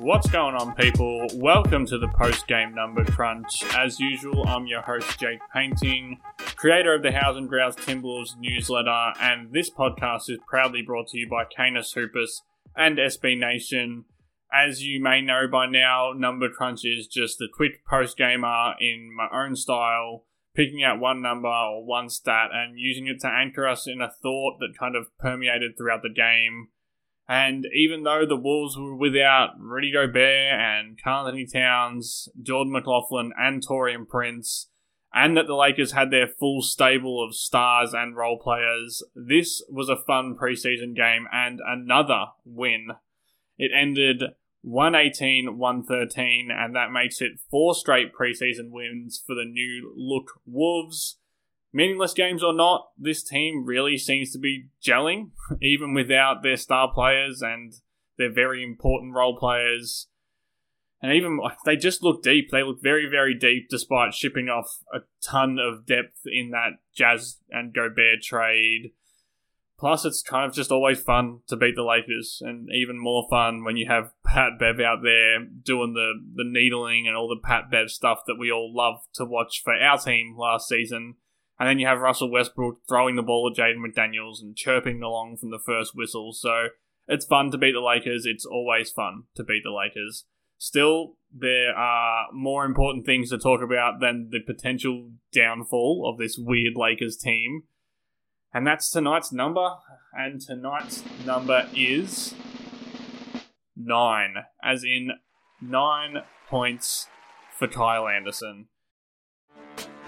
What's going on, people? Welcome to the post game number crunch. As usual, I'm your host, Jake Painting, creator of the House and Grouse Timberwolves newsletter, and this podcast is proudly brought to you by Canis Hoopus and SB Nation. As you may know by now, Number Crunch is just the Twitch post gamer in my own style, picking out one number or one stat and using it to anchor us in a thought that kind of permeated throughout the game. And even though the Wolves were without Rudy Gobert and Karl-Anthony Towns, Jordan McLaughlin, and Taurean Prince, and that the Lakers had their full stable of stars and role players, this was a fun preseason game and another win. It ended 118 113, and that makes it four straight preseason wins for the new look Wolves. Meaningless games or not, this team really seems to be gelling, even without their star players and their very important role players. And even they just look deep. They look very, very deep despite shipping off a ton of depth in that Jazz and Gobert trade. Plus, it's kind of just always fun to beat the Lakers, and even more fun when you have Pat Bev out there doing the, the needling and all the Pat Bev stuff that we all love to watch for our team last season. And then you have Russell Westbrook throwing the ball at Jaden McDaniels and chirping along from the first whistle. So it's fun to beat the Lakers. It's always fun to beat the Lakers. Still, there are more important things to talk about than the potential downfall of this weird Lakers team. And that's tonight's number. And tonight's number is nine, as in nine points for Kyle Anderson.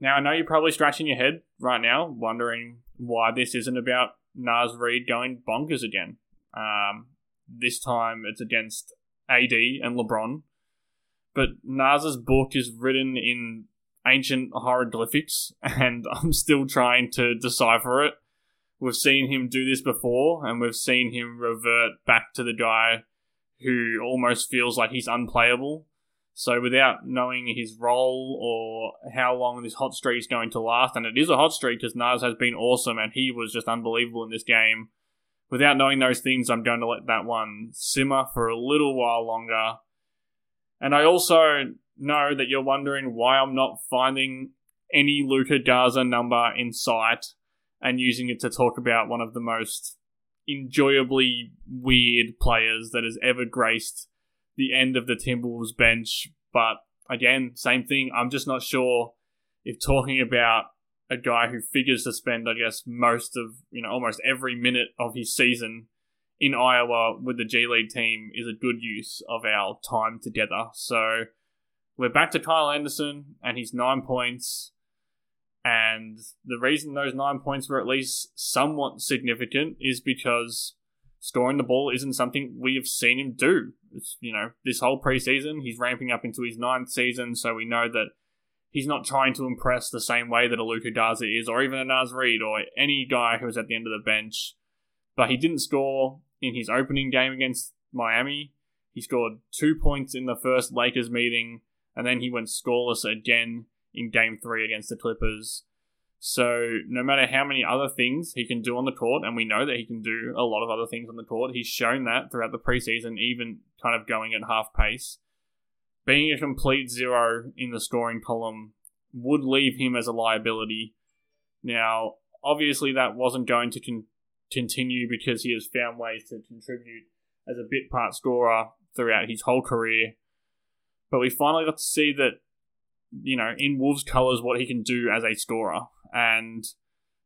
Now, I know you're probably scratching your head right now, wondering why this isn't about Naz Reid going bonkers again. Um, this time it's against AD and LeBron. But Naz's book is written in ancient hieroglyphics, and I'm still trying to decipher it. We've seen him do this before, and we've seen him revert back to the guy who almost feels like he's unplayable. So without knowing his role or how long this hot streak is going to last, and it is a hot streak because Naz has been awesome and he was just unbelievable in this game. Without knowing those things, I'm going to let that one simmer for a little while longer. And I also know that you're wondering why I'm not finding any Luka Garza number in sight and using it to talk about one of the most enjoyably weird players that has ever graced the end of the Timberwolves bench. But again, same thing. I'm just not sure if talking about a guy who figures to spend, I guess, most of, you know, almost every minute of his season in Iowa with the G League team is a good use of our time together. So we're back to Kyle Anderson and his nine points. And the reason those nine points were at least somewhat significant is because scoring the ball isn't something we have seen him do It's, you know, this whole preseason, he's ramping up into his ninth season, so we know that he's not trying to impress the same way that a Luka Garza is, or even a Naz Reid, or any guy who was at the end of the bench. But he didn't score in his opening game against Miami. He scored two points in the first Lakers meeting, and then he went scoreless again in game three against the Clippers. So no matter how many other things he can do on the court, and we know that he can do a lot of other things on the court, he's shown that throughout the preseason, even kind of going at half pace. Being a complete zero in the scoring column would leave him as a liability. Now, obviously, that wasn't going to con- continue because he has found ways to contribute as a bit part scorer throughout his whole career. But we finally got to see that, you know, in Wolves' colours, what he can do as a scorer and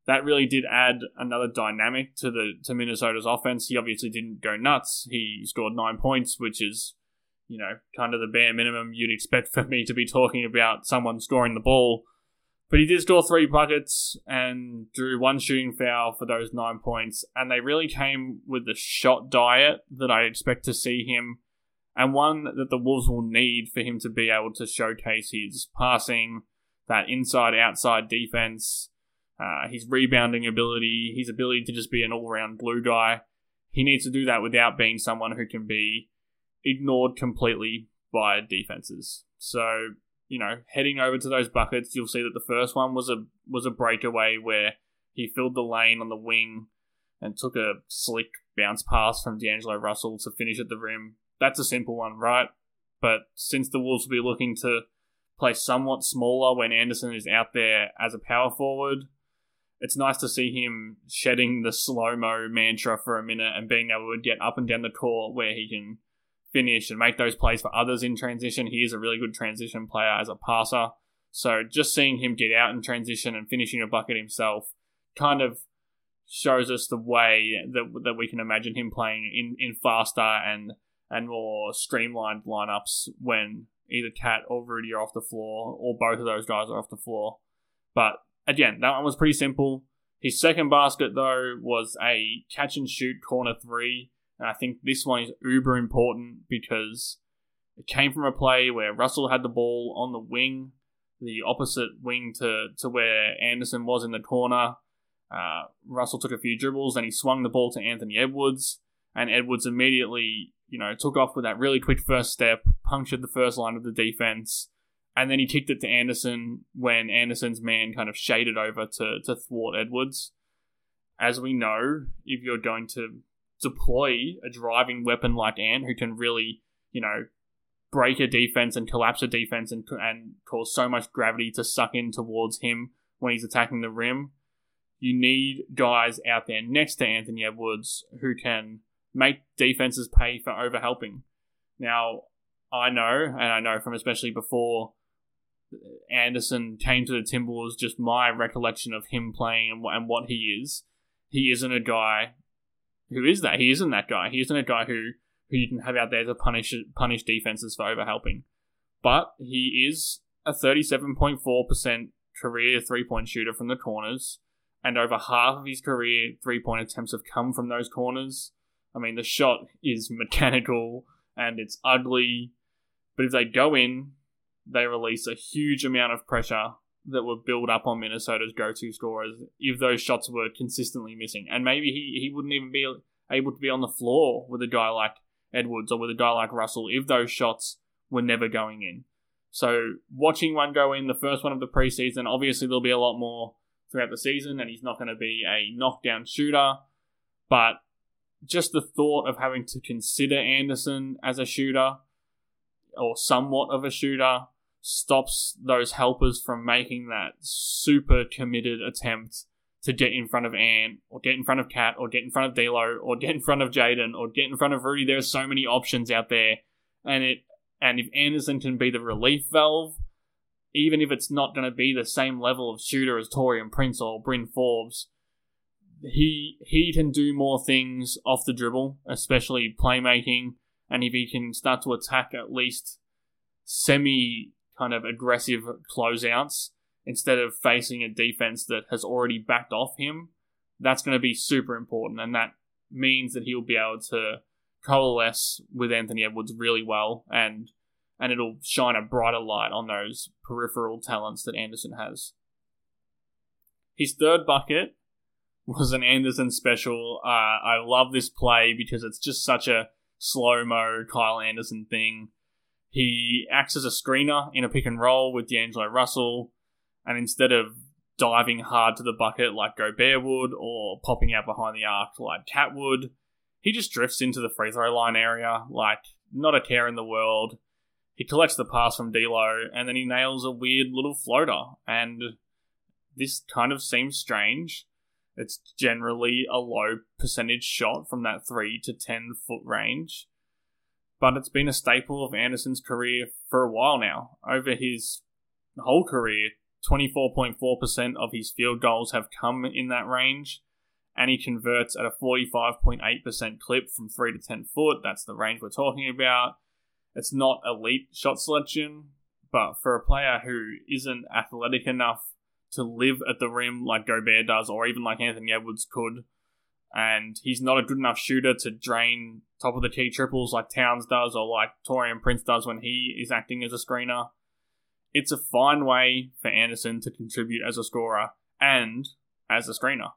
that really did add another dynamic to the to Minnesota's offense. He obviously didn't go nuts. He scored nine points, which is, you know, kind of the bare minimum you'd expect for me to be talking about someone scoring the ball. But he did score three buckets and drew one shooting foul for those nine points. And they really came with the shot diet that I expect to see him, and one that the Wolves will need for him to be able to showcase his passing, that inside outside defense, uh, his rebounding ability, his ability to just be an all round blue guy. He needs to do that without being someone who can be ignored completely by defenses. So, you know, heading over to those buckets, you'll see that the first one was a was a breakaway where he filled the lane on the wing and took a slick bounce pass from D'Angelo Russell to finish at the rim. That's a simple one, right? But since the Wolves will be looking to play somewhat smaller when Anderson is out there as a power forward. It's nice to see him shedding the slow mo mantra for a minute and being able to get up and down the court where he can finish and make those plays for others in transition. He is a really good transition player as a passer. So just seeing him get out in transition and finishing a bucket himself kind of shows us the way that that we can imagine him playing in, in faster and and more streamlined lineups when either Cat or Rudy are off the floor, or both of those guys are off the floor. But again, that one was pretty simple. His second basket, though, was a catch and shoot corner three. And I think this one is uber important because it came from a play where Russell had the ball on the wing, the opposite wing to, to where Anderson was in the corner. Uh, Russell took a few dribbles and he swung the ball to Anthony Edwards, and Edwards immediately you know, took off with that really quick first step, punctured the first line of the defense, and then he kicked it to Anderson when Anderson's man kind of shaded over to, to thwart Edwards. As we know, if you're going to deploy a driving weapon like Ant, who can really, you know, break a defense and collapse a defense and, and cause so much gravity to suck in towards him when he's attacking the rim, you need guys out there next to Anthony Edwards who can make defenses pay for overhelping. Now, I know, and I know from especially before Anderson came to the Timberwolves, just my recollection of him playing and, and what he is. He isn't a guy who is that. He isn't that guy. He isn't a guy who who you can have out there to punish punish defenses for overhelping. But he is a thirty seven point four percent career three point shooter from the corners, and over half of his career three point attempts have come from those corners. I mean, the shot is mechanical and it's ugly, but if they go in, they release a huge amount of pressure that would build up on Minnesota's go-to scorers if those shots were consistently missing. And maybe he, he wouldn't even be able to be on the floor with a guy like Edwards or with a guy like Russell if those shots were never going in. So watching one go in, the first one of the preseason, obviously there'll be a lot more throughout the season, and he's not going to be a knockdown shooter, but just the thought of having to consider Anderson as a shooter or somewhat of a shooter stops those helpers from making that super committed attempt to get in front of Ant or get in front of Cat or get in front of D'Lo or get in front of Jaden or get in front of Rudy. There's so many options out there, and it and if Anderson can be the relief valve, even if it's not going to be the same level of shooter as Taurean Prince or Bryn Forbes, he he can do more things off the dribble, especially playmaking, and if he can start to attack at least semi kind of aggressive closeouts instead of facing a defense that has already backed off him, that's going to be super important, and that means that he'll be able to coalesce with Anthony Edwards really well, and and it'll shine a brighter light on those peripheral talents that Anderson has. His third bucket was an Anderson special. Uh, I love this play because it's just such a slow mo Kyle Anderson thing. He acts as a screener in a pick and roll with D'Angelo Russell, and instead of diving hard to the bucket like Gobert would or popping out behind the arc like Cat would, he just drifts into the free throw line area like not a care in the world. He collects the pass from D'Lo and then he nails a weird little floater. And this kind of seems strange. It's generally a low percentage shot from that 3 to 10 foot range. But it's been a staple of Anderson's career for a while now. Over his whole career, 24.4% of his field goals have come in that range, and he converts at a 45.8% clip from 3 to 10 foot. That's the range we're talking about. It's not elite shot selection, but for a player who isn't athletic enough to live at the rim like Gobert does, or even like Anthony Edwards could, and he's not a good enough shooter to drain top of the key triples like Towns does, or like Taurean Prince does when he is acting as a screener. It's a fine way for Anderson to contribute as a scorer and as a screener.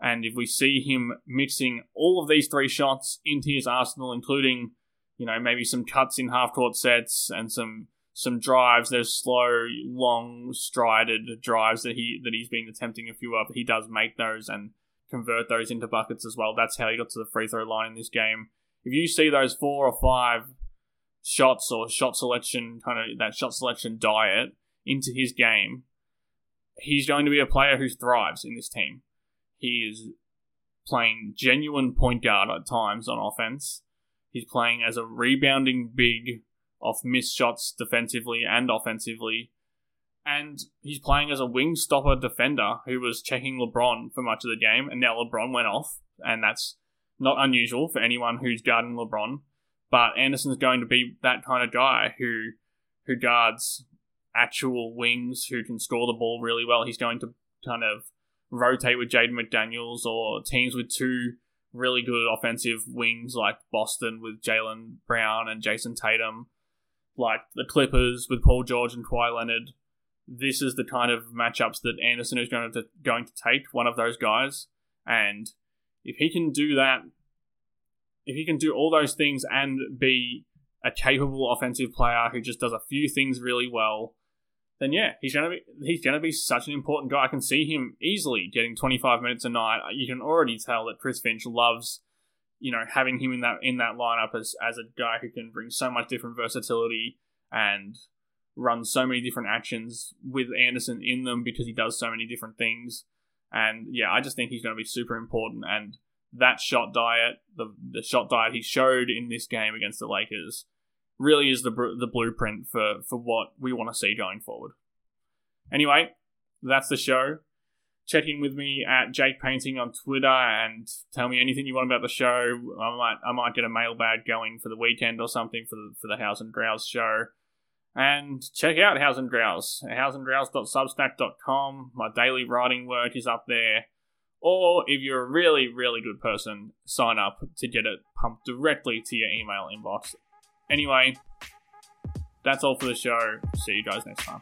And if we see him mixing all of these three shots into his arsenal, including, you know, maybe some cuts in half court sets and some some drives, there's slow, long, strided drives that he that he's been attempting a few of. But he does make those and convert those into buckets as well. That's how he got to the free throw line in this game. If you see those four or five shots or shot selection, kind of that shot selection diet into his game, he's going to be a player who thrives in this team. He is playing genuine point guard at times on offense. He's playing as a rebounding big off missed shots defensively and offensively. And he's playing as a wing stopper defender who was checking LeBron for much of the game, and now LeBron went off, and that's not unusual for anyone who's guarding LeBron. But Anderson's going to be that kind of guy who who guards actual wings who can score the ball really well. He's going to kind of rotate with Jaden McDaniels or teams with two really good offensive wings like Boston with Jaylen Brown and Jayson Tatum, like the Clippers with Paul George and Kawhi Leonard. This is the kind of matchups that Anderson is going to going to take one of those guys, and if he can do that if he can do all those things and be a capable offensive player who just does a few things really well, then yeah, he's gonna be he's gonna be such an important guy. I can see him easily getting 25 minutes a night. You can already tell that Chris Finch loves, you know, having him in that in that lineup as as a guy who can bring so much different versatility and run so many different actions with Anderson in them because he does so many different things. And yeah, I just think he's going to be super important and that shot diet, the the shot diet he showed in this game against the Lakers, really is the the blueprint for for what we want to see going forward. Anyway, that's the show. Check in with me at Jake Painting on Twitter and tell me anything you want about the show. I might I might get a mailbag going for the weekend or something for the for the House and Grouse show. And check out House and Grouse, houseandgrouse.substack.com. My daily writing work is up there. Or if you're a really, really good person, sign up to get it pumped directly to your email inbox. Anyway, that's all for the show. See you guys next time.